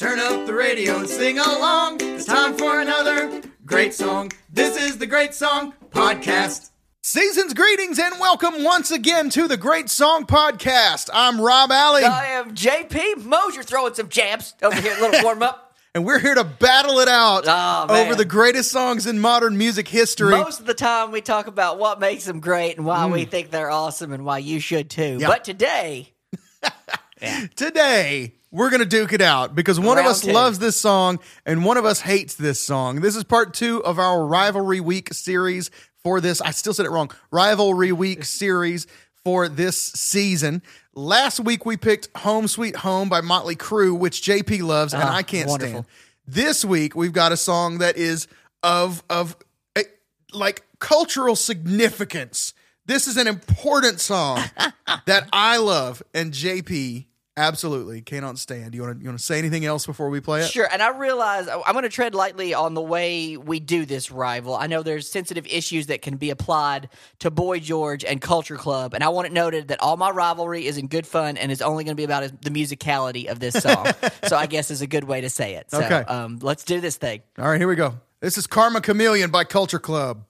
Turn up the radio and sing along. It's time for another great song. This is the Great Song Podcast. Season's greetings and welcome once again to the Great Song Podcast. I'm Rob Alley, I am JP Mosier throwing some jabs over here, a little warm up. and we're here to battle it out Oh, man. over the greatest songs in modern music history. Most of the time, we talk about what makes them great and why we mm. think they're awesome and why you should too. Yeah. But today, Today, we're going to duke it out because one of us two. loves this song and one of us hates this song. This is part two of our Rivalry Week series for this. I still said it wrong. Rivalry Week series for this season. Last week, we picked Home Sweet Home by Motley Crue, which JP loves and Ah, I can't wonderful. stand. This week, we've got a song that is of, of eh, like cultural significance. This is an important song that I love, and JP absolutely cannot stand. You want to you want to say anything else before we play it? sure. And I realize I- I'm going to tread lightly on the way we do this rival. I know there's sensitive issues that can be applied to Boy George and Culture Club, and I want it noted that all my rivalry is in good fun and is only going to be about the musicality of this song. so I guess is a good way to say it. So Okay. um, let's do this thing. All right, here we go. This is Karma Chameleon by Culture Club.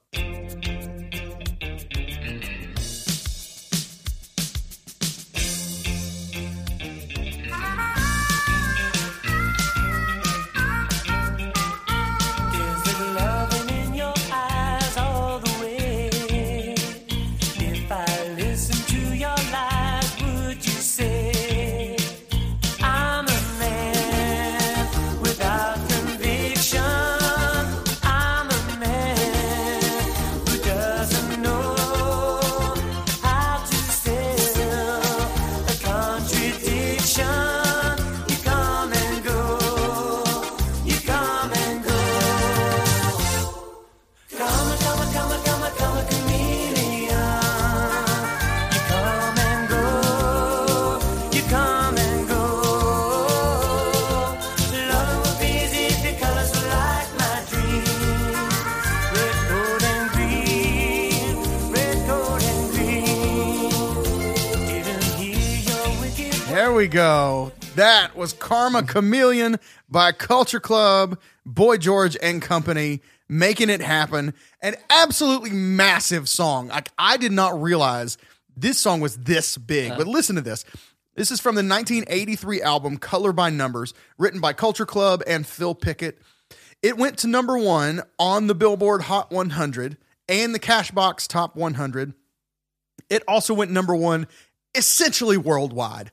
Go. That was Karma Chameleon by Culture Club, Boy George and Company, making it happen. An absolutely massive song. Like I did not realize this song was this big. But listen to this. This is from the 1983 album Color by Numbers, written by Culture Club and Phil Pickett. It went to number one on the Billboard Hot 100 and the Cashbox Top 100. It also went number one essentially worldwide.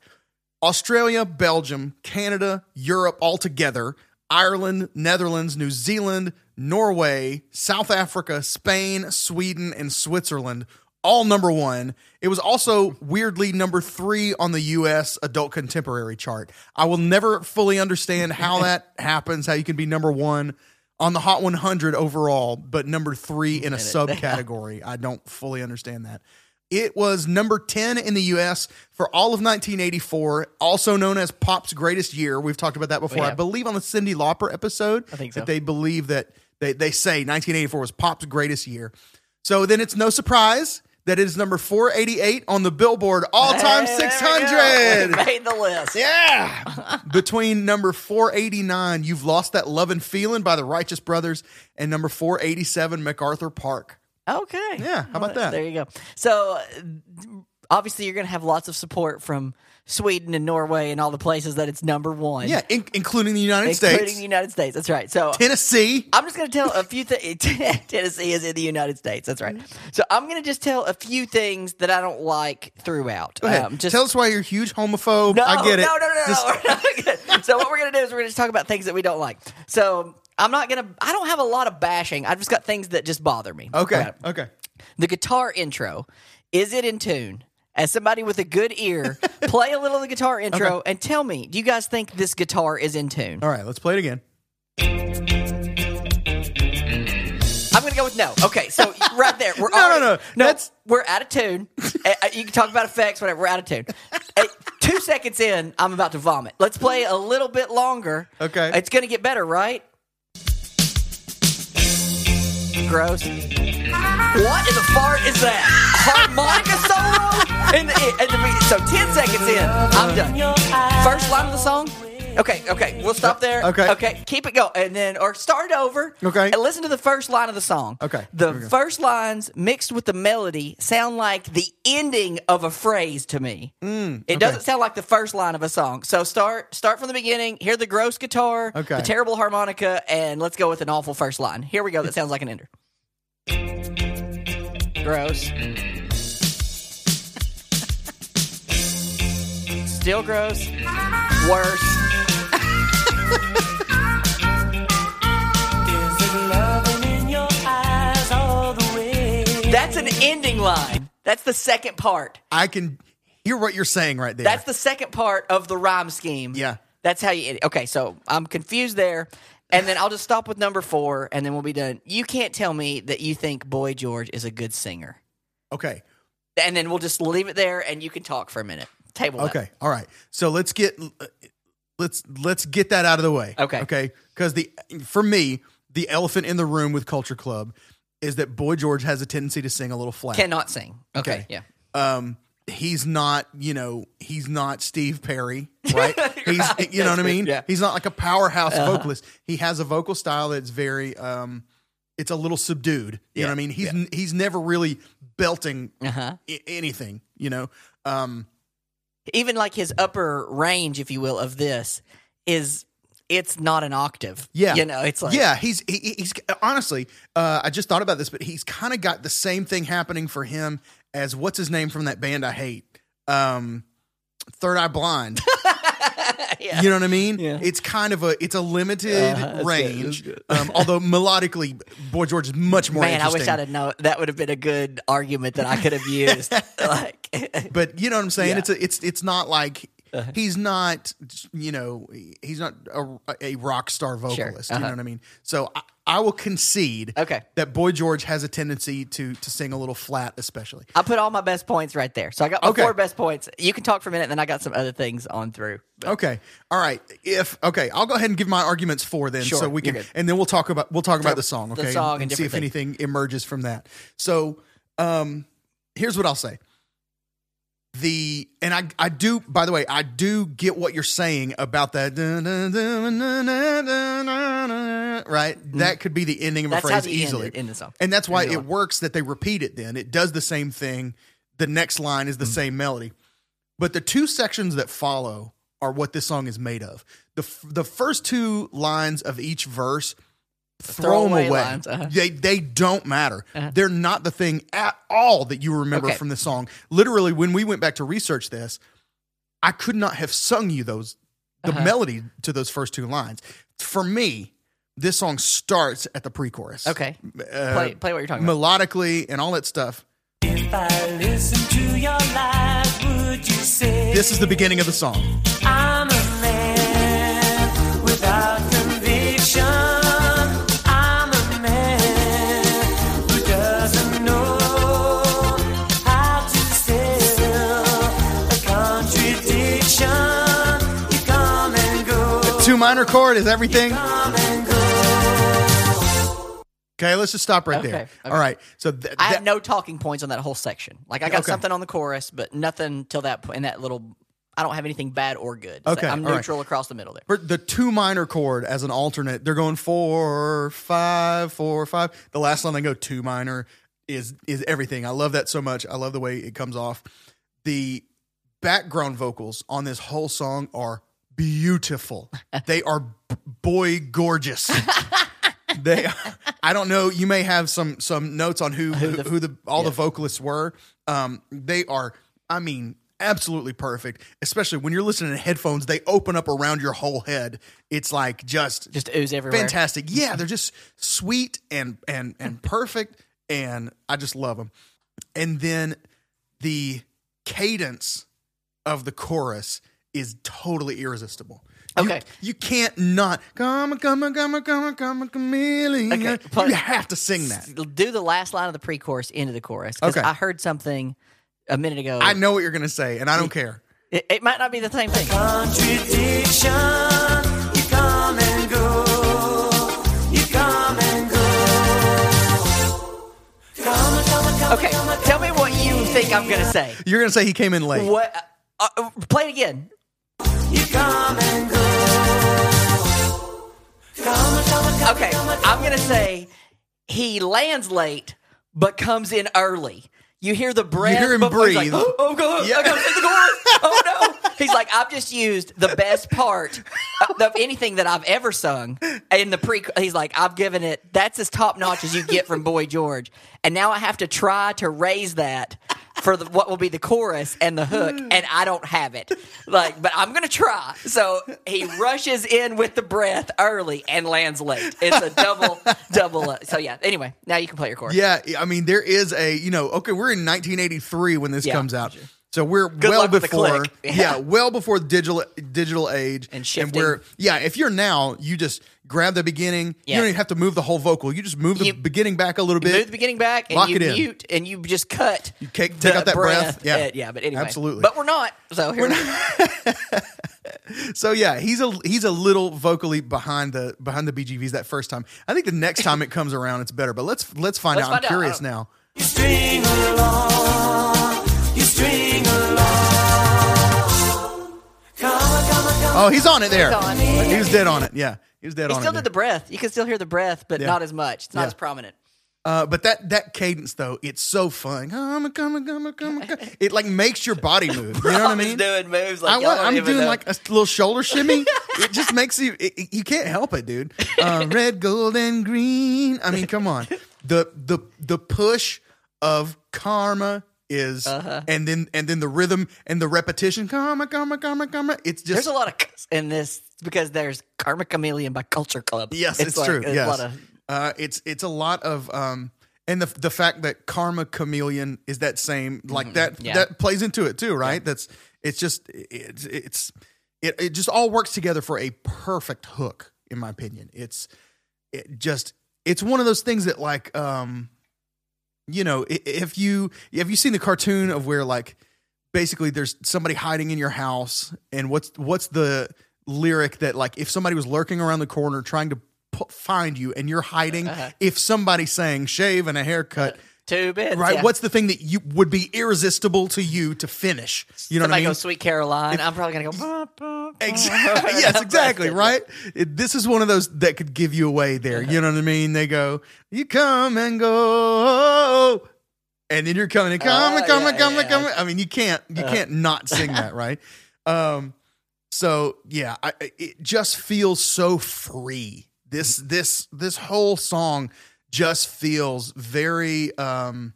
Australia, Belgium, Canada, Europe all together, Ireland, Netherlands, New Zealand, Norway, South Africa, Spain, Sweden, and Switzerland, all number one. It was also weirdly number three on the US adult contemporary chart. I will never fully understand how that happens, how you can be number one on the Hot 100 overall, but number three in a subcategory. I don't fully understand that. It was number 10 in the US for all of 1984, also known as Pop's greatest year. We've talked about that before. I believe on the Cyndi Lauper episode. I think so. That they believe that they, they say 1984 was Pop's greatest year. So then it's no surprise that it is number 488 on the Billboard all time Hey, there we 600. We made the list. Yeah. Between number 489, You've Lost That Love and Feeling by the Righteous Brothers, and number 487, MacArthur Park. Okay. Yeah, how about that? There you go. So uh, obviously, you're going to have lots of support from Sweden and Norway and all the places that it's number one. Yeah, in- including the United States. including the United States. That's right. So Tennessee. I'm just going to tell a few things. Tennessee is in the United States. That's right. So I'm going to just tell a few things that I don't like throughout. Go ahead. Um, just Tell us why you're a huge homophobe. no, I get it. No, no, no, no. Gonna- so what we're gonna do is we're gonna talk about things that we don't like. So I'm not gonna. I don't have a lot of bashing. I've just got things that just bother me. Okay. Okay. The guitar intro is it in tune? as somebody with a good ear, play a little of the guitar intro and tell me, do you guys think this guitar is in tune? All right, let's play it again. I'm to go with no. Okay, so right there, we're No, no, already- no, that's- we're out of tune. You can talk about effects, whatever. We're out of tune. Two seconds in, I'm about to vomit. Let's play a little bit longer. Okay. it's to get better, right? Gross. What in the fart is that? Harmonica solo? So ten seconds in, I'm done. First line of the song. Okay, okay, we'll stop there. Okay. okay, keep it going, and then or start over. Okay. and listen to the first line of the song. Okay, the here we go. first lines mixed with the melody sound like the ending of a phrase to me. Mm, it doesn't sound like the first line of a song. So start start from the beginning. Hear the gross guitar, Okay. the terrible harmonica, and let's go with an awful first line. Here we go. That sounds like an ender. Gross. Still gross. Worse. That's an ending line. That's the second part. I can hear what you're saying right there. That's the second part of the rhyme scheme. Yeah. That's how you. Okay, so I'm confused there. And then I'll just stop with number four and then we'll be done. You can't tell me that you think Boy George is a good singer. okay. And then we'll just leave it there and you can talk for a minute. Table. Okay. All right. So let's get let's let's get that out of the way. Okay. Okay. Because the for me, the elephant in the room with Culture Club is that Boy George has a tendency to sing a little flat. Cannot sing. Okay. Okay. Yeah. um he's not you know he's not steve perry right he's Right, you know what i mean good, yeah. he's not like a powerhouse vocalist he has a vocal style that's very um it's a little subdued you know what i mean he's he's never really belting Uh-huh. I- anything you know um Even like his upper range, if you will, of this is it's not an octave. yeah You know, it's like yeah he's he, he's honestly uh i just thought about this but he's kind of got the same thing happening for him as what's his name from that band i hate um third eye blind Yeah. You know what I mean? Yeah. It's kind of a it's a limited that's good, range. that's good. Um, although melodically, Boy George is much more Man, I wish I'd have known. That would have been a good argument that I could have used. like, but you know what I'm saying? Yeah. Uh-huh. It's a, it's it's not like he's not you know he's not a, a rock star vocalist. You Uh-huh. know what I mean? So I, I will concede Okay. that Boy George has a tendency to to sing a little flat, especially. I put all my best points right there. So I got my Okay. four best points. You can talk for a minute, and then I got some other things on through. But- Okay. All right. If okay, I'll go ahead and give my arguments for then, Sure, so we can, and then we'll talk about we'll talk about Sure. the song. The Okay, song and see if different anything emerges from that. So, um, here's what I'll say the and I I do by the way I do get what you're saying about that right? Mm-hmm. That could be the ending of that's a phrase easily. in the song. And that's why it works that they repeat it then. It does the same thing. The next line is the mm. same melody. But the two sections that follow are what this song is made of. The the first two lines of each verse throw them away. lines, uh-huh. They they don't matter. They're not the thing at all that you remember Okay. from the song. Literally, when we went back to research this, I could not have sung you those the Uh-huh. melody to those first two lines. For me, this song starts at the pre-chorus. Okay. Uh, play, play what you're talking about. melodically and all that stuff. If I listen to your lies, would you say This is the beginning of the song. Minor chord is everything. come and go. Okay, let's just stop right Okay, there. okay. All right. So th- I had no talking points on that whole section. Like I got Okay. something on the chorus, but nothing till that point. In that little, I don't have anything bad or good. So Okay, I'm all right. neutral across the middle there. the two minor chord as an alternate, they're going four, five, four, five. The last line they go two minor is is everything. I love that so much. I love the way it comes off. The background vocals on this whole song are beautiful. they are boy gorgeous. they are, I don't know, you may have some some notes on who who the, who the all the vocalists were. Um they are I mean absolutely perfect, especially when you're listening to headphones, they open up around your whole head. It's like just Just ooze everywhere. fantastic. Yeah, they're just sweet and and and perfect and I just love them. And then the cadence of the chorus is totally irresistible. Okay. You, can't not come on, come on, come on, come on, come on, chameleon. Okay, You have to sing that. Do the last line of the pre-chorus into the chorus because Okay. I heard something a minute ago. I know what you're gonna say, and I don't care. it, it might not be the same thing. Contradiction, you come and go, you come and go. Come, come, come, Okay, tell me what you think I'm gonna say. You're gonna say he came in late. What? Uh, uh, play it again. Okay, I'm gonna say he lands late but comes in early. You hear the breath. hear him before breathe. Like, oh, oh god! Yeah. I gotta sing the chorus. Oh no! He's like, I've just used the best part of anything that I've ever sung in the pre. He's like, I've given it. That's as top notch as you get from Boy George, and now I have to try to raise that for the, what will be the chorus and the hook, and I don't have it. Like, but I'm gonna try. So he rushes in with the breath early and lands late. It's a double, double. Uh, so yeah. Anyway, now you can play your chorus. Yeah, I mean there is a you know okay we're in 1983 when this Yeah. comes out, so we're well luck with the before yeah. Yeah. well before the digital digital age And shifting. we're yeah if you're now you just grab the beginning Yeah. you don't even have to move the whole vocal you just move the You- beginning back a little You bit move the beginning back and Lock you it in. mute and you just cut. You take- the take out that breath. Yeah. Uh, yeah. But anyway, Absolutely. But we're not. So here so yeah he's a he's a little vocally behind the behind the BGVs that first time I think the next time it comes around it's better but let's let's find Let's out find I'm out. curious I now oh he's on it there He's on. he was dead on it yeah he was dead he on still it there. did the breath. You can still hear the breath, but Yeah. not as much. It's not Yeah. as prominent. Uh, but that that cadence though, it's so fun. Come on, come on, come on, come come. It like makes your body move. You know what I He's mean? doing moves I, like y'all don't am doing know. like a little shoulder shimmy. it just makes you. It, it- you can't help it, dude. Uh, red, gold, and green. I mean, come on. The the the push of karma is, Uh-huh. and then and then the rhythm and the repetition. Karma, karma, karma, karma. It's just There's a lot of in this because there's Karma Chameleon by Culture Club. Yes, it's, like- true. there's Yes, A lot of, uh, it's it's a lot of um, and the the fact that Karma Chameleon is that same like that Mm-hmm. Yeah. that plays into it too, right? That's it's just it's it's it it just all works together for a perfect hook, in my opinion. It's it just it's one of those things that like um, you know, if you have you seen the cartoon of where like basically there's somebody hiding in your house and what's what's the lyric that like if somebody was lurking around the corner trying to pu- find you and you're hiding Uh-huh. if somebody saying shave and a haircut two bits. right yeah. what's the thing that you would be irresistible to you to finish you know Somebody what i mean goes Sweet Caroline. I'm probably gonna go. "Bah, bah, bah." Exactly. yes, exactly. Right. It, this is one of those that could give you away there. You know what I mean? They go, you come and go, and then you're coming and coming, and coming, and coming, yeah. coming. I mean, you can't, you can't not sing that, right? Um. So yeah, I- it just feels so free. This this this whole song just feels very. um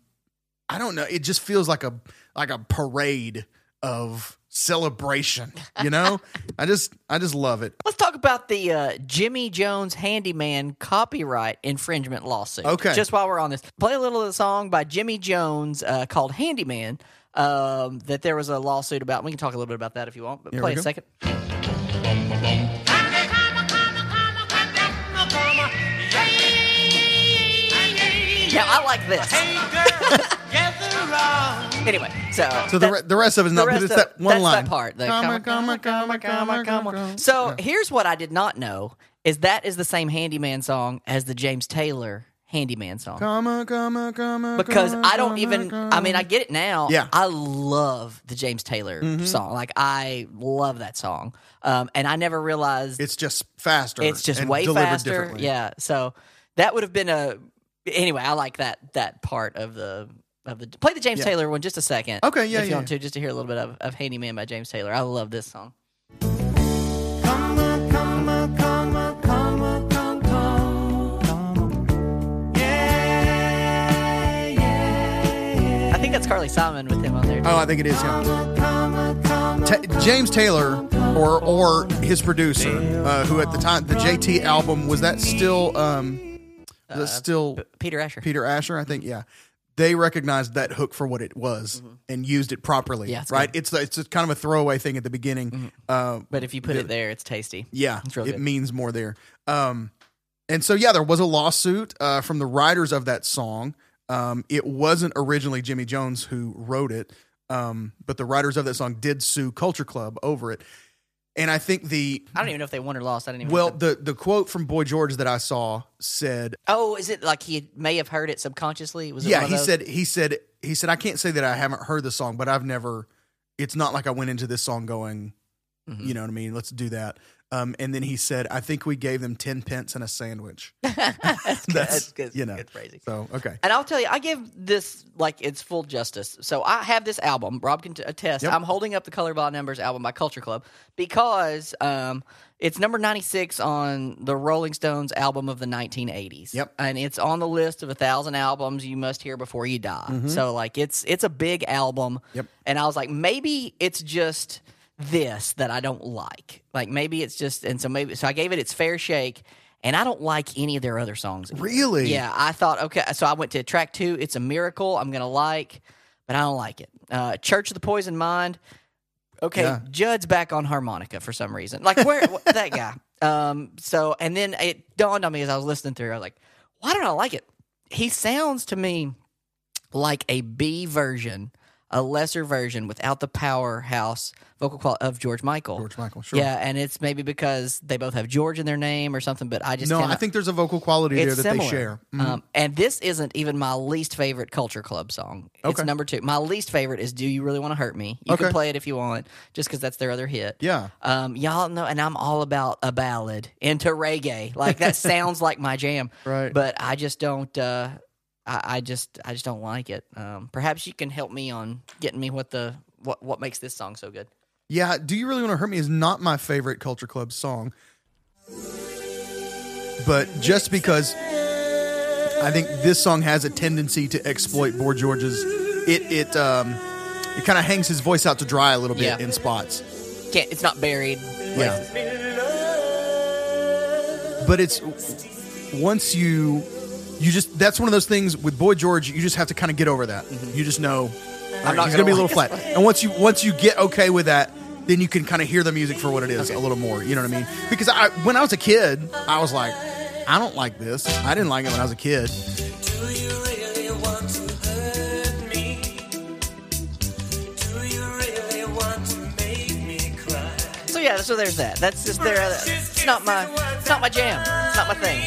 I don't know. It just feels like a like a parade of celebration. You know, I just I just love it. Let's talk about the uh, Jimmy Jones Handyman copyright infringement lawsuit. Okay. Just while we're on this, play a little of the song by Jimmy Jones uh, called Handyman um, that there was a lawsuit about. We can talk a little bit about that if you want, but Here play a second. Now, I like this. anyway, so. So the re- the rest of it is not, but it's that one that's line. that part. The Come come, on, come on, come on, come on, come on. So here's what I did not know is that is the same Handyman song as the James Taylor Handyman song. Come on, come on, come on. because come on, I don't come even. on, I mean. I get it now. Yeah. I love the James Taylor song. Like I love that song, um, and I never realized it's just faster. it's just and way delivered faster. differently. Yeah. So that would have been a. Anyway, I like that that part of the of the play the James Yeah. Taylor one just a second. Okay, yeah, if you yeah, want to, just to hear a little bit of, of Handyman by James Taylor. I love this song. Come on, come on, come on, come on, come on, come on. Yeah, yeah, yeah. I think that's Carly Simon with him on there. Too. Oh, I think it is. Yeah. Come on, come on, come on. Ta- James Taylor, or or his producer, uh, who at the time the JT album was that still um, that still Peter Asher. Peter Asher? I think yeah. they recognized that hook for what it was and used it properly. Mm-hmm. Yeah, it's right. good. It's it's just kind of a throwaway thing at the beginning. Uh, But if you put it there, it's tasty. yeah, It's it good. means more there. Um, and so yeah, there was a lawsuit uh, from the writers of that song. Um, it wasn't originally Jimmy Jones who wrote it, um, but the writers of that song did sue Culture Club over it. And I think the I don't even know if they won or lost. I didn't even. well, the the quote from Boy George that I saw said, oh, is it like he may have heard it subconsciously? Was it yeah, he those? said he said he said I can't say that I haven't heard the song, but I've never. It's not like I went into this song going, Mm-hmm. you know what I mean. Let's do that. Um, and then he said, I think we gave them ten pence and a sandwich. that's good. That's good. you know. Good phrasing. So okay, And I'll tell you, I give this like its full justice. So I have this album. Rob can t- attest. Yep. I'm holding up the Color by Numbers album by Culture Club because um, it's number 96 on the Rolling Stones album of the 1980s. Yep. and it's on the list of a thousand albums you must hear before you die. So like it's it's a big album. Mm-hmm. Yep. And I was like, maybe it's just this that I don't like. Like maybe it's just, and so maybe so I gave it its fair shake. And I don't like any of their other songs. Really? Yeah, I thought okay, so I went to track two. It's a miracle. I'm gonna like, but I don't like it. Uh, Church of the Poison Mind. Okay, Yeah. Judd's back on harmonica for some reason. Like where that guy. Um. So and then it dawned on me as I was listening through. I was like, why don't I like it? He sounds to me like a B version, a lesser version without the powerhouse vocal quality of George Michael. George Michael, sure. Yeah, and it's maybe because they both have George in their name or something. But I just no, I think there's a vocal quality there that similar. they share. Mhm. Um, and this isn't even my least favorite Culture Club song. It's Okay. number two. My least favorite is "Do You Really Want to Hurt Me." You Okay. can play it if you want, just because that's their other hit. Yeah. Um, y'all know, and I'm all about a ballad into reggae. Like that sounds like my jam. Right. But I just don't. Uh, I, I just, I just don't like it. Um, perhaps you can help me on getting me what the what what makes this song so good. Yeah, Do You Really Want to Hurt Me is not my favorite Culture Club song. But just because I think this song has a tendency to exploit Boy George's it it um it kind of hangs his voice out to dry a little bit Yeah. in spots. Can't. It's not buried. Yeah. But it's once you you just that's one of those things with Boy George you just have to kind of get over that. You just know Mm-hmm. I'm all not he's gonna, be a little like flat. And once you once you get okay with that, then you can kind of hear the music for what it is a little more. You know what I mean? Because I when I was a kid, I was like, I don't like this. I didn't like it when I was a kid. Do you really want to hurt me? Do you really want to make me cry? So yeah, so there's that. That's just there. It's not my, it's not my jam. It's not my thing.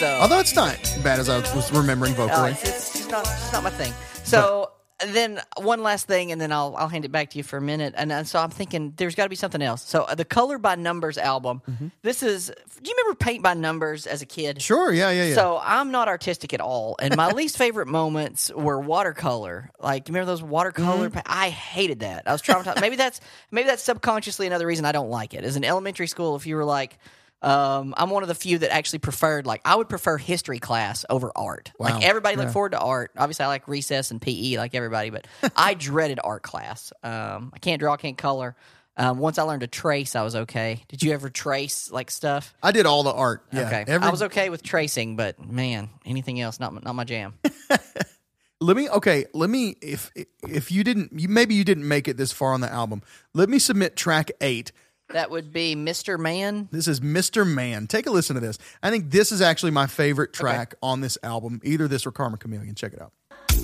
So Although it's not bad as I was remembering Oh, vocally. it's, it's not, it's not my thing. So then one last thing, and then I'll I'll hand it back to you for a minute. And, uh, so I'm thinking there's got to be something else. So uh, the Color by Numbers album. This is. Do you remember Paint by Numbers as a kid? Sure, yeah, yeah, yeah. So I'm not artistic at all, and my least favorite moments were watercolor. Like, do you remember those watercolor? Mm-hmm. pa- I hated that. I was traumatized. maybe that's maybe that's subconsciously another reason I don't like it. As in elementary school, if you were like, um, I'm one of the few that actually preferred like I would prefer history class over art. Wow. Like everybody looked forward to art. Obviously, I like recess and PE like everybody, but I dreaded art class. Um, I can't draw, I can't color. Um, once I learned to trace, I was okay. Did you ever trace like stuff? I did all the art. Yeah. Okay, Every- I was okay with tracing, but man, anything else not my- not my jam. Let me okay. Let me if if you didn't you maybe you didn't make it this far on the album. Let me submit track eight. That would be Mr. Man. This is Mr. Man. Take a listen to this. I think this is actually my favorite track on this album. Either this or Karma Chameleon. Check it out. I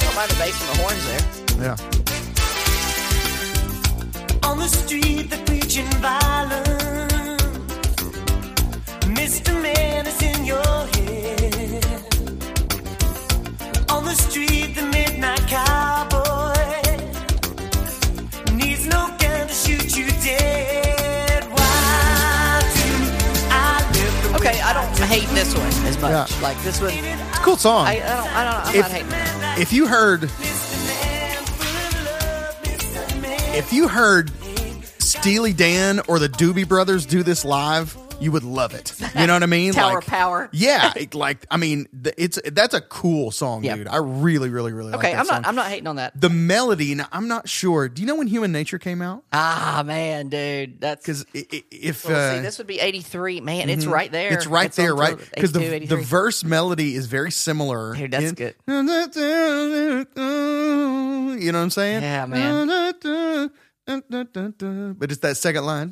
don't mind the bass and the horns there. Yeah. On the street, they're preaching violence. Mr. Man is in your head. On the street, hate this one as much. Yeah. Like this one, It's a cool song. I, I don't. I don't. I'm If- not hating. If you heard Mr. Man, full of love, Mr. Man. if you heard Steely Dan or the Doobie Brothers do this live, you would love it. You know what I mean? Tower like, Power. Yeah, it- like I mean, the- it's that's a cool song, Yeah. dude. I really, really, really like Okay, that I'm song. not. I'm not hating on that. the melody. Now, I'm not sure. Do you know when Human Nature came out? Ah, man, dude, that's Because if Well, uh, see, this would be 83. Man, it's right there. It's right there, right? Because the the verse melody is very similar. Dude, that's in- good. You know what I'm saying? Yeah, man. But it's that second line.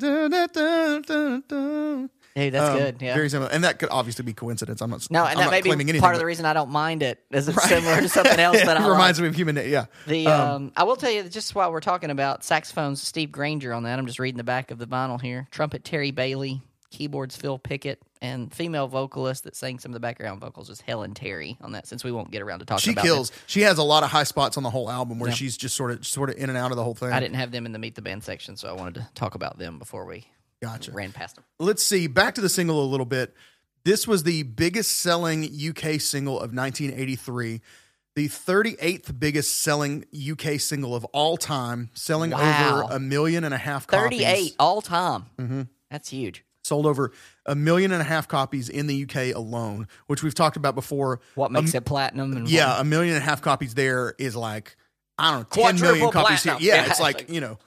Dude, that's Um, good. Yeah. Very similar. And that could obviously be coincidence. I'm not no, I'm and that not may claiming be anything. part of the but- reason I don't mind it. Is it's similar to something else that it I like. reminds me of human. Na- Yeah. The um, I will tell you that just while we're talking about saxophones, Steve Grainger on that. I'm just reading the back of the vinyl here. Trumpet Terry Bailey, keyboards Phil Pickett, and female vocalist that sang some of the background vocals is Helen Terry on that. Since we won't get around to talking She about kills. She has a lot of high spots on the whole album where she's just sort of sort of in and out of the whole thing. I didn't have them in the meet the band section, so I wanted to talk about them before we Gotcha. ran past them. Let's see. Back to the single a little bit. This was the biggest selling UK single of 1983, the 38th biggest selling UK single of all time, selling Wow. over a million and a half copies. 38 all time. Mm-hmm. That's huge. Sold over a million and a half copies in the UK alone, which we've talked about before. What makes it platinum? And Yeah, a million and a half copies there is like I don't know, ten Quadruple million copies platinum. here. Yeah, Yeah, it's like- you know,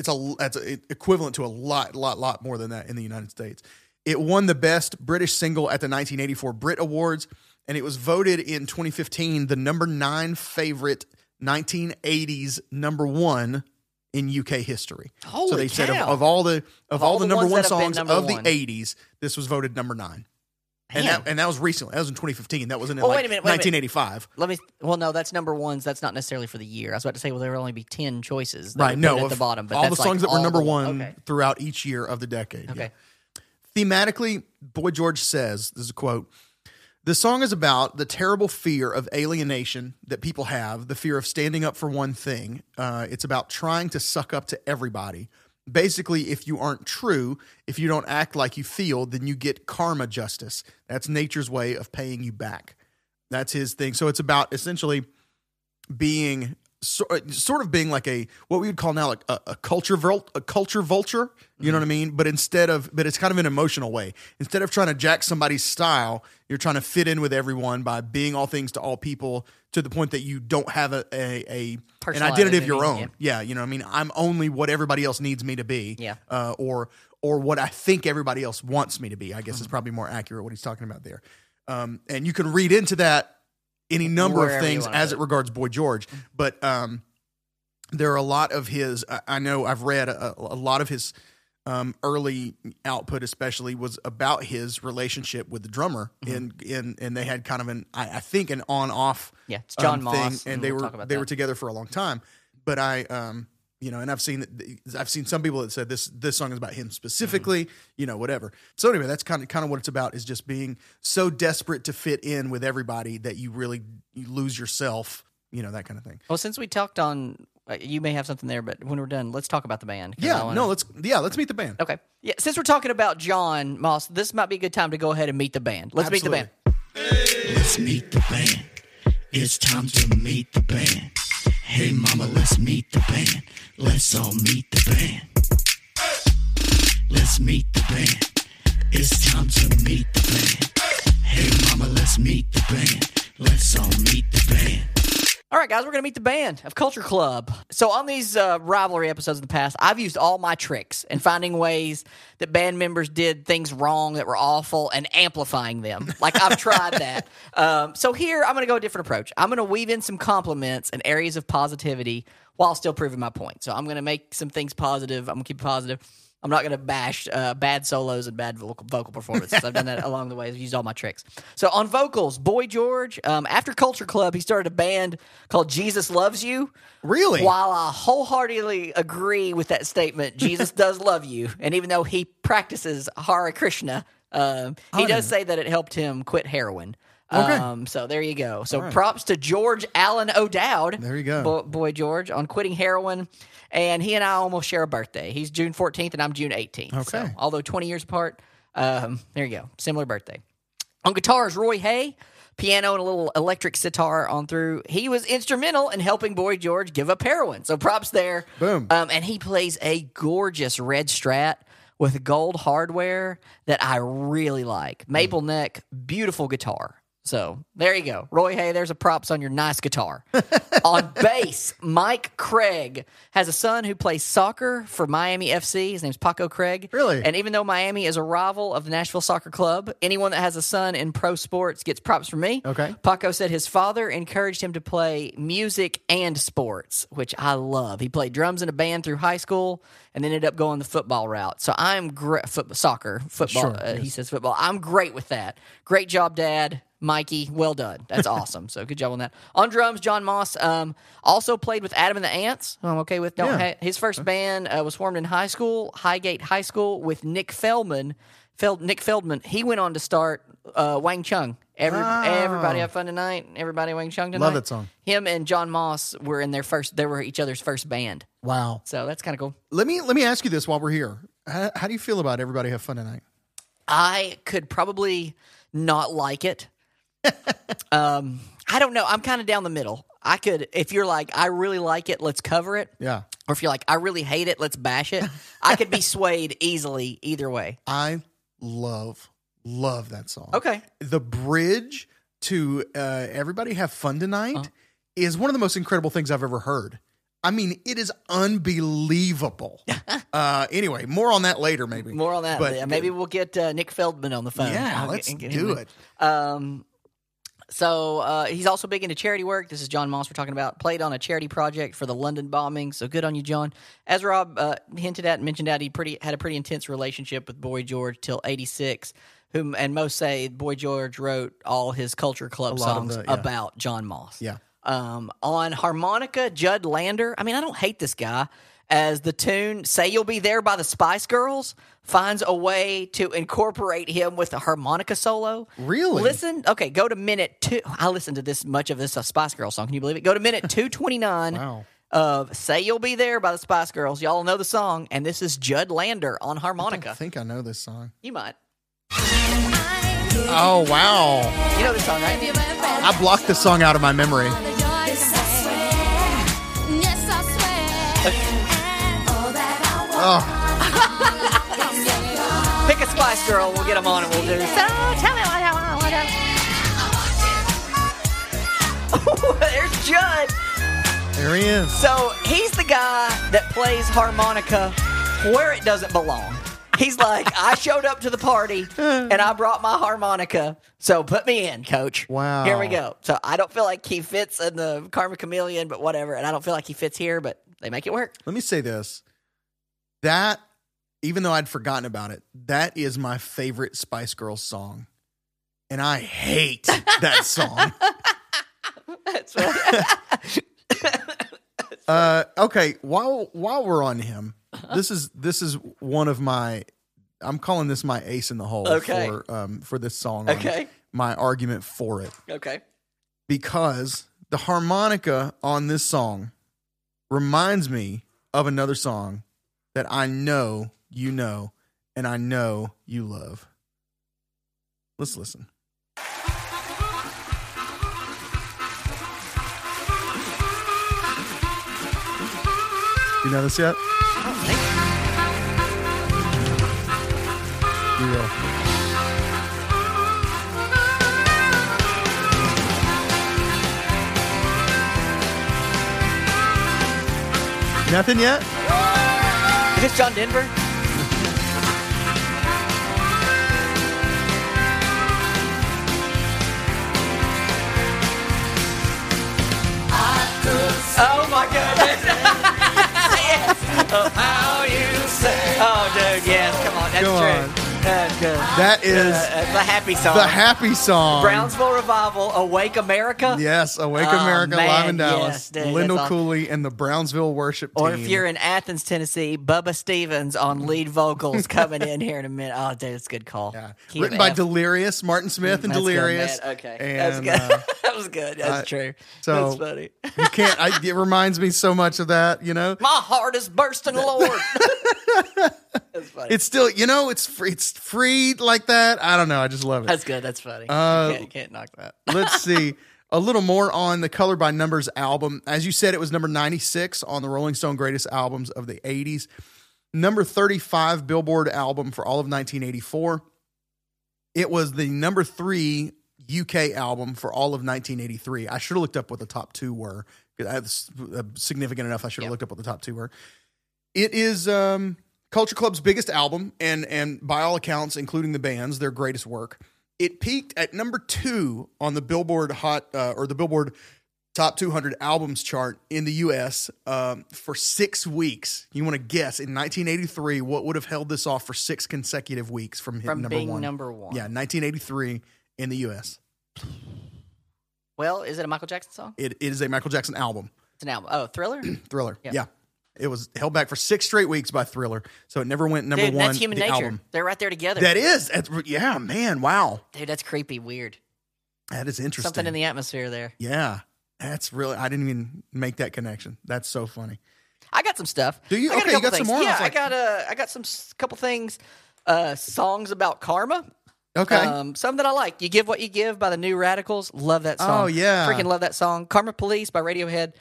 it's a that's a, equivalent to a lot, lot, lot more than that in the United States. It won the best British single at the 1984 Brit Awards, and it was voted in 2015 the number nine favorite 1980s number one in UK history. so Holy they said of, of all the of, all, all the, number one that have been songs number of one. the 80s, this was voted number nine. And that, and that was recently. That was in 2015. That wasn't in Oh, like wait a minute, wait a minute. 1985. Let me. Well, no, that's number ones. That's not necessarily for the year. I was about to say, well, there will only be ten choices. That Right. No, at the bottom, but all the songs like that were number the- one Okay. throughout each year of the decade. Okay. yeah. Thematically, Boy George says, this is a quote The song is about the terrible fear of alienation that people have, the fear of standing up for one thing. Uh, it's about trying to suck up to everybody. Basically, if you aren't true, if you don't act like you feel, then you get karma justice. That's nature's way of paying you back. That's his thing. So it's about essentially being so, sort of being like a what we would call now like a, a culture vul- a culture vulture. You know what I mean? But instead of but it's kind of an emotional way. Instead of trying to jack somebody's style, you're trying to fit in with everyone by being all things to all people to the point that you don't have a a, a an identity of your own. Yeah. you know what I mean? I'm only what everybody else needs me to be. Yeah. Uh, or or what I think everybody else wants me to be. I guess Mm-hmm. is probably more accurate what he's talking about there. Um, and you can read into that any number Wherever of things as it regards Boy George, but um, there are a lot of his. I, I know I've read a, a lot of his um, early output, especially was about his relationship with the drummer, Mm-hmm. and and and they had kind of an I, I think an on off Yeah, it's Jon um, Moss, thing, and and they we'll were they that. were together for a long time. But I um you know, and I've seen I've seen some people that said this this song is about him specifically, Mm-hmm. you know, whatever. So anyway, that's kind of kind of what it's about is just being so desperate to fit in with everybody that you really you lose yourself, you know, that kind of thing. Well, since we talked on, uh, you may have something there, but when we're done, let's talk about the band. Yeah, wanna- no, let's yeah, let's meet the band. Okay. Yeah, since we're talking about Jon Moss, this might be a good time to go ahead and meet the band. Let's meet the band. Let's meet the band. It's time to meet the band. Hey mama, let's meet the band. Let's all meet the band. Let's meet the band. It's time to meet the band. Hey mama, let's meet the band. Let's all meet the band. All right, guys, we're going to meet the band of Culture Club. So, on these uh, rivalry episodes in the past, I've used all my tricks in finding ways that band members did things wrong that were awful and amplifying them. Like, I've tried that. Um, so, here, I'm going to go a different approach. I'm going to weave in some compliments and areas of positivity while still proving my point. So, I'm going to make some things positive. I'm going to keep it positive. I'm not going to bash uh, bad solos and bad vocal, vocal performances. I've done that along the way. I've used all my tricks. So on vocals, Boy George, um, after Culture Club, he started a band called Jesus Loves You. Really? While I wholeheartedly agree with that statement, Jesus does love you. And even though he practices Hare Krishna, um, he does say that it helped him quit heroin. Okay. Um, so there you go. So props to George Alan O'Dowd. There you go. Bo- boy George on quitting heroin. And he and I almost share a birthday. He's June 14th and I'm June 18th. Okay. So, although 20 years apart, um, there you go. Similar birthday. On guitars, Roy Hay. Piano and a little electric sitar on through. He was instrumental in helping Boy George give up heroin. So props there. Boom. Um, and he plays a gorgeous red strat with gold hardware that I really like. Maple neck, beautiful guitar. So there you go. Roy, hey, there's a props on your nice guitar. on bass, Mike Craig has a son who plays soccer for Miami FC. His name's Paco Craig. Really? And even though Miami is a rival of the Nashville Soccer Club, anyone that has a son in pro sports gets props from me. Okay. Paco said his father encouraged him to play music and sports, which I love. He played drums in a band through high school and then ended up going the football route. So I'm great, foot, soccer, football. Sure, uh, He says football. I'm great with that. Great job, Dad. Mikey, well done. That's awesome. So good job on that. On drums, Jon Moss um, also played with Adam and the Ants. I'm okay with. Don't Yeah. ha- his first band uh, was formed in high school, Highgate High School, with Nick Feldman. Feld, Nick Feldman. He went on to start uh, Wang Chung. Every, Everybody have fun tonight. Everybody Wang Chung tonight. Love that song. Him and Jon Moss were in their first. They were each other's first band. Wow. So that's kind of cool. Let me let me ask you this while we're here. How, how do you feel about everybody have fun tonight? I could probably not like it. um, I don't know. I'm kind of down the middle. I could, if you're like, I really like it, let's cover it. Yeah. Or if you're like, I really hate it, let's bash it. I could be swayed easily either way. I love love that song. Okay. The bridge to uh, "Everybody Have Fun Tonight" Uh-huh. is one of the most incredible things I've ever heard. I mean, it is unbelievable. uh, anyway, more on that later, maybe. More on that. But maybe we'll get uh, Nick Feldman on the phone. yeah, I'll let's get- get do it. Um, so uh, he's also big into charity work. This is Jon Moss we're talking about. Played on a charity project for the London bombing. So good on you, Jon. As Rob uh, hinted at and mentioned out, he pretty had a pretty intense relationship with Boy George till '86. Whom and most say Boy George wrote all his Culture Club songs the- yeah. about Jon Moss. Yeah. Um, on harmonica, Judd Lander. I mean, I don't hate this guy. As the tune "Say You'll Be There" by the Spice Girls finds a way to incorporate him with a harmonica solo. Really? Listen, okay, go to minute two. I listened to this much of this uh, Spice Girl song. Can you believe it? Go to minute two twenty nine. Wow. Of "Say You'll Be There" by the Spice Girls. Y'all know the song, and this is Judd Lander on harmonica. I think I know this song. You might. Oh wow! You know this song, right? I blocked this song out of my memory. Oh, Pick a Spice Girl. We'll get them on, and we'll do. This. So tell me what I want. What I- There's Judd. there he is. So he's the guy that plays harmonica where it doesn't belong. He's like, I showed up to the party and I brought my harmonica. So put me in, coach. Wow. Here we go. So I don't feel like he fits in the Karma Chameleon, but whatever. And I don't feel like he fits here, but they make it work. Let me say this. That, even though I'd forgotten about it, that is my favorite Spice Girls song. And I hate that song. That's what, Uh, okay, while while we're on him, this is this is one of my I'm calling this my ace in the hole Okay. for um for this song. Okay. My argument for it. okay. because the harmonica on this song reminds me of another song that I know you know and I know you love. Let's listen. You know this yet? You will. Nothing yet? Is this John Denver? Oh my goodness! yes. Oh, how you say? Oh, dude, yes. Come on, that's Come true. on. Good. That is Uh, the happy song. the happy song. Brownsville Revival, Awake America. Yes, Awake Oh, America live in Dallas. yes, dude, Lindell awesome. Cooley and the Brownsville worship team. Or if you're in Athens, Tennessee, Bubba Stevens on lead vocals coming in here in a minute. Oh, dude, it's a good call. yeah. Written by F- Delirious, Martin Smith and good, Delirious. man. Okay, And, that's good. uh, that was good. That's uh, true. so- that's funny. you can't. I, it reminds me so much of that. You know, My heart is bursting, Lord. that's funny. it's still. You know, it's free, it's free like that. I don't know. I just love it. that's good. That's funny. Uh, you can't, can't knock that. Let's see. A little more on the Color by Numbers album. As you said, it was number 96 on the Rolling Stone Greatest Albums of the 80s. number 35 Billboard album for all of 1984. It was the number three UK album for all of 1983. I should have looked up what the top two were. That's uh, significant enough. I should have Yeah. looked up what the top two were. It is um, Culture Club's biggest album, and and by all accounts, including the band's, their greatest work. It peaked at number two on the Billboard Hot uh, or the Billboard Top 200 Albums chart in the U.S. Um, for six weeks. You want to guess in 1983 what would have held this off for six consecutive weeks from From number being one? number one. Yeah, 1983 in the U.S. Well, is it a Michael Jackson song? It, it is a Michael Jackson album. It's an album. Oh, Thriller. Thriller. Yeah. Yeah. It was held back for six straight weeks by Thriller, so it never went number Dude, one. that's human the nature. Album. They're right there together. That is, that's, yeah, man, wow, Dude, that's creepy, weird. that is interesting. Something in the atmosphere there. yeah, that's really. I didn't even make that connection. That's so funny. I got some stuff. Do you? I got a Okay, you got some more? Yeah, I, like- got uh, I got some couple things. Uh, songs about karma. Okay, Um, some that I like. You give what you give by the New Radicals. Love that song. Oh, yeah. freaking love that song. Karma Police by Radiohead.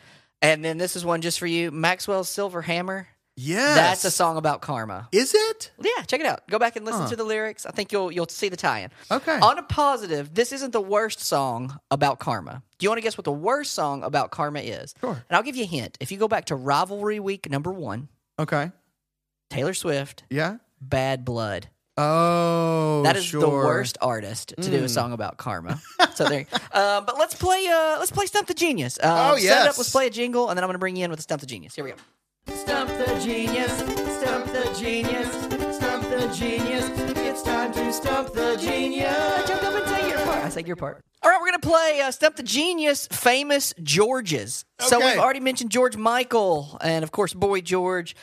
And then this is one just for you. Maxwell's Silver Hammer. yes, That's a song about karma. Is it? Yeah, check it out. Go back and listen to the lyrics. I think you'll you'll see the tie-in. Okay. On a positive, this isn't the worst song about karma. Do you want to guess what the worst song about karma is? Sure. And I'll give you a hint. If you go back to Rivalry Week number one, Okay, Taylor Swift, yeah. Bad Blood. Oh, That is sure. the worst artist to do a song about karma. so there. Uh, but let's play. Uh, let's play Stump the Genius. Um, Oh, Set it yes. up. Let's play a jingle, and then I'm going to bring you in with the Stump the Genius. Here we go. Stump the genius, stump the genius, stump the genius. It's time to stump the genius. Jump up and say your part. I said your part. All right, we're gonna play uh, Stump the Genius, famous Georges. So Okay. we've already mentioned George Michael, and of course Boy George.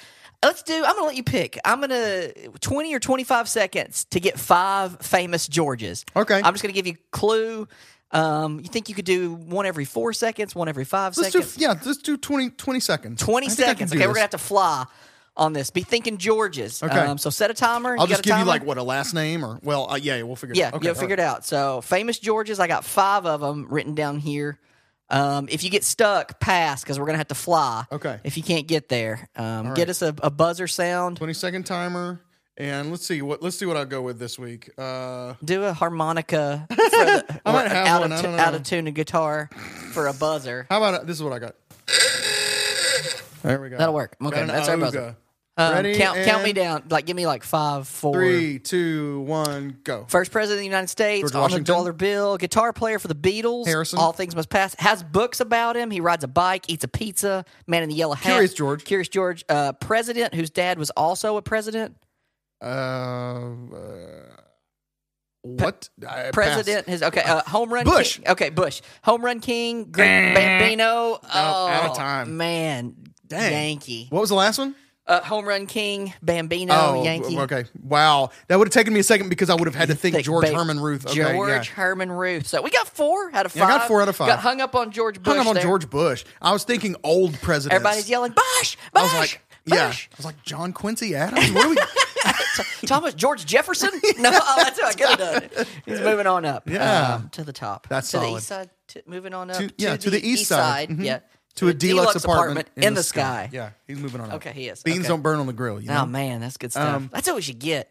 Let's do. I'm gonna let you pick. I'm gonna 20 or 25 seconds to get five famous Georges. Okay. I'm just gonna give you a clue. Um, you think you could do one every four seconds, one every 5 Let's do seconds? yeah. Let's do 20, 20 seconds. 20 I think I can seconds. do Okay, we're gonna have to fly on this. Be thinking Georges. Okay. Um, so set a timer. I'll just a give you timer? like what a last name or well, uh, yeah, we'll figure. Yeah, it out. Okay, you'll figure it out. So famous Georges, I got five of them written down here. Um, if you get stuck, pass because we're gonna have to fly. Okay. If you can't get there, um, right. get us a, a buzzer sound. Twenty second timer, and let's see what let's see what I'll go with this week. Uh, Do a harmonica the, I might have out one, of I don't know. out of tune a guitar for a buzzer. how about this is what I got. There we go. That'll work. Okay, that's our buzzer. Um, Ready? count count me down. Like give me like five, four. Three, two, one, go. First president of the United States George on Washington. the dollar bill, guitar player for the Beatles. Harrison. All things must pass. Has books about him. He rides a bike, eats a pizza. Man in the yellow hat. Curious George. Curious George. Uh, president whose dad was also a president. Uh, uh, what? I. President. His okay. Uh, home run. Bush. King. Okay, Bush. Home run king. Great Bambino. Oh out of time. Man, Dang. Yankee. What was the last one? Uh, home run king. Bambino. Oh, Yankee. okay. Wow, that would have taken me a second because I would have had to think Think George ba- Herman Ruth. Okay, George yeah. Herman Ruth. So we got four out of five. Yeah, I got four out of five. Got hung up on George Bush. Hung up on there. George Bush. I was thinking old presidents. Everybody's yelling, Bush! Bush! I was like, yeah. Bush! I was like John Quincy Adams. What are we? Thomas George Jefferson? No, oh, that's what I could have done. He's moving on up. Yeah. um, to the top. That's to the solid. east side. To, moving on up. To- yeah, to the east side. Mhm. Yeah. To a deluxe, apartment, in, the sky. Yeah, he's moving on. up. Okay, he is. Beans Okay. don't burn on the grill. You know? Oh man, that's good stuff. Um, that's what we should get.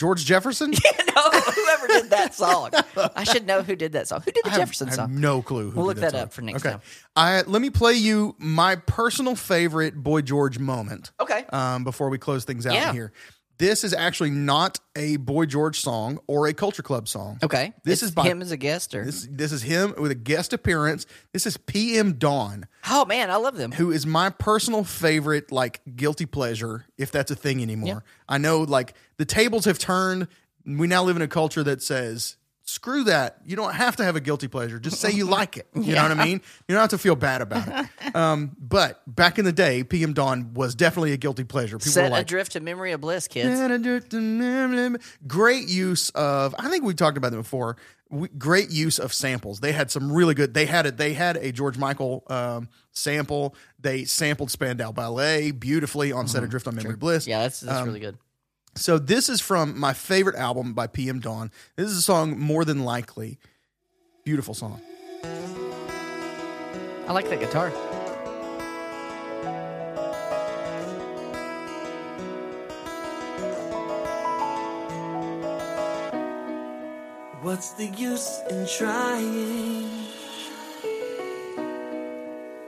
George Jefferson. You know, whoever did that song. I should know who did that song. Who did the I have- Jefferson I have song? no clue. Who We'll did look that song. up for next okay. time. I let me play you my personal favorite Boy George moment. Okay. Um, before we close things out Yeah. here, this is actually not a Boy George song or a Culture Club song. Okay. This It's is by him as a guest, or This this is him with a guest appearance. This is PM Dawn, oh man, I love them. who is my personal favorite, like guilty pleasure, if that's a thing anymore. I know, like the tables have turned. We now live in a culture that says, "Screw that! You don't have to have a guilty pleasure. Just say you like it." You know what I mean? You don't have to feel bad about it. um, but back in the day, PM Dawn was definitely a guilty pleasure. People Set were like, adrift to memory of bliss, kids. Great use of. I think we talked about them before. We, great use of samples. They had some really good. They had a. They had a George Michael um, sample. They sampled Spandau Ballet beautifully on Set Adrift on Memory Bliss. Mm-hmm. Yeah, that's that's Um, really good. So this is from my favorite album by PM Dawn. This is a song more than likely. Beautiful song. I like that guitar. What's the use in trying?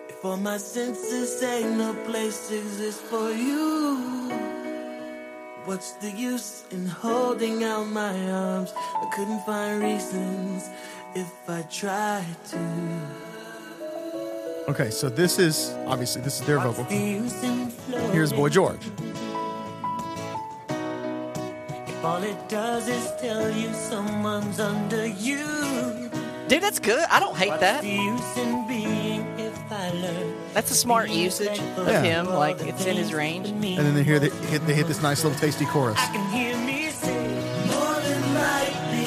If all my senses ain't no place exists for you what's the use in holding out my arms? I couldn't find reasons if I tried to. Okay, so this is obviously this is their vocal. the use in flowing? Here's Boy George. If all it does is tell you someone's under you. Dude, that's good. I don't hate What's that. That's a smart usage of Yeah. him. Like it's in his range. And then they hear they hit, they hit this nice little tasty chorus. I can hear me say more than likely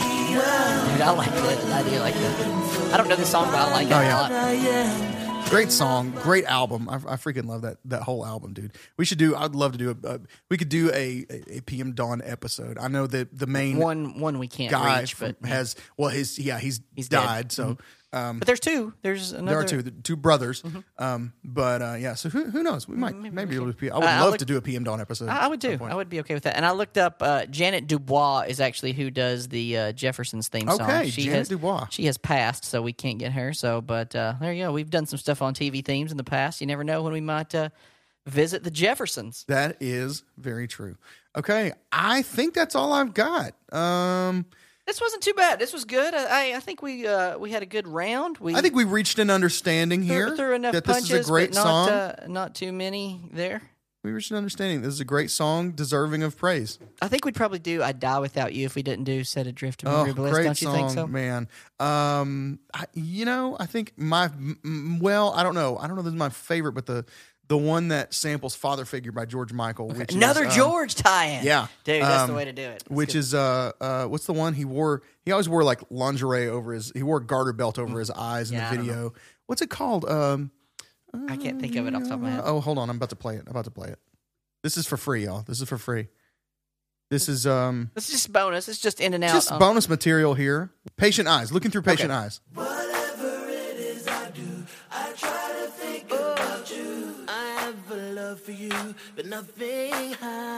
Dude, I like that. I do like that. I don't know the song, but I like it Oh, a yeah. lot. Great song, great album. I, I freaking love that that whole album, dude. We should do. I'd love to do a. a we could do a, a, a PM Dawn episode. I know that the main One, one we can't guy reach, from- but has well his yeah he's, He's dead. Mm-hmm. Um, but there's two. There's another. there are two the two brothers. Um, but uh, yeah, so who, who knows? We might maybe it'll be. I would Uh, love look- to do a PM Dawn episode. I, I would too. I would be okay with that. And I looked up uh, Ja'Net DuBois is actually who does the uh, Jeffersons theme song. Okay, she Ja'Net has, DuBois. She has passed, so we can't get her. So, but uh, there you go. We've done some stuff on TV themes in the past. You never know when we might uh, visit the Jeffersons. That is very true. Okay, I think that's all I've got. Um, This wasn't too bad. This was good. I, I- think we uh, we had a good round. We I think we reached an understanding threw, here threw enough that this is a great not, song. Uh, not too many there. we reached an understanding. This is a great song, deserving of praise. I think we'd probably do "I'd Die Without You" if we didn't do "Set Adrift" to Oh, great Don't you song, think so? man. Um, I, you know, I think my m- well, I don't know. I don't know. This is my favorite, but the the one that samples "Father Figure" by George Michael, which Another is, um, George tie-in. yeah, dude, that's the um, way to do it. It's which good. is uh uh what's the one he wore? He always wore like lingerie over his. He wore a garter belt over his eyes in Yeah, the video. What's it called? Um, I can't think of it off the top of my head. oh, hold on. I'm about to play it. I'm about to play it. This is for free, y'all. This is for free. This is um This is just bonus. It's just in and out. just bonus material here. Patient eyes. Looking through patient Okay. eyes.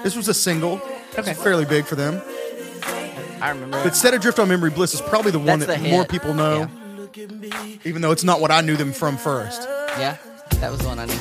This was a single. Okay. It's fairly big for them. I remember. But Set Adrift on Memory Bliss is probably the one That's that the more hit. people know, Yeah. Look at me. even though it's not what I knew them from first. yeah, that was the one I knew.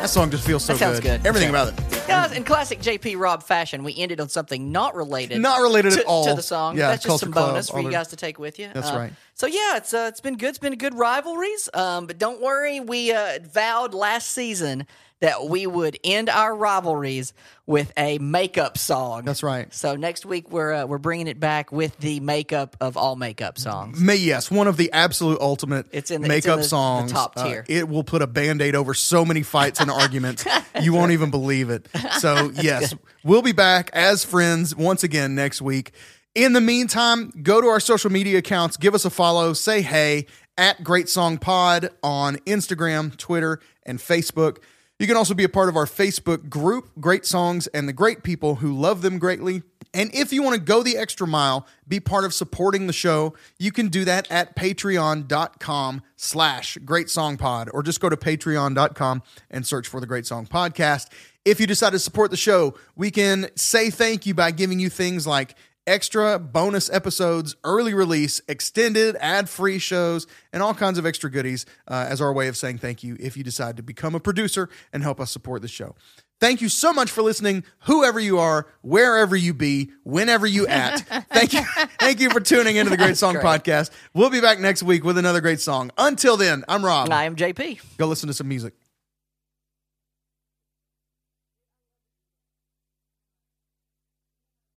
That song just feels so That sounds good. Everything Okay. about it. Guys, in classic JP Rob fashion, we ended on something not related, Not related to, at all. to the song. Yeah, That's just Culture some Club, bonus for you their- guys to take with you. That's Uh, right. So yeah, it's uh, it's been good. It's been good rivalries. Um, but don't worry, we uh, vowed last season that we would end our rivalries with a makeup song. That's right. So next week we're uh, we're bringing it back with the makeup of all makeup songs. May yes, one of the absolute ultimate It's in the- it's makeup in the- the songs. top Uh, tier. it will put a band-aid over so many fights and arguments. You won't even believe it. So yes, we'll be back as friends once again next week. In the meantime, go to our social media accounts, give us a follow, say hey at Great Song Pod on Instagram, Twitter, and Facebook. You can also be a part of our Facebook group, Great Songs and the Great People Who Love Them Greatly. And if you want to go the extra mile, be part of supporting the show, you can do that at patreon.com slash great song pod, or just go to patreon.com and search for the Great Song Podcast. If you decide to support the show, we can say thank you by giving you things like extra bonus episodes, early release, extended ad free shows, and all kinds of extra goodies uh, as our way of saying thank you if you decide to become a producer and help us support the show. Thank you so much for listening, whoever you are, wherever you be, whenever you at. Thank you. Thank you for tuning into the Great Song great. Podcast. We'll be back next week with another great song. Until then, I'm Rob. And I am JP. Go listen to some music.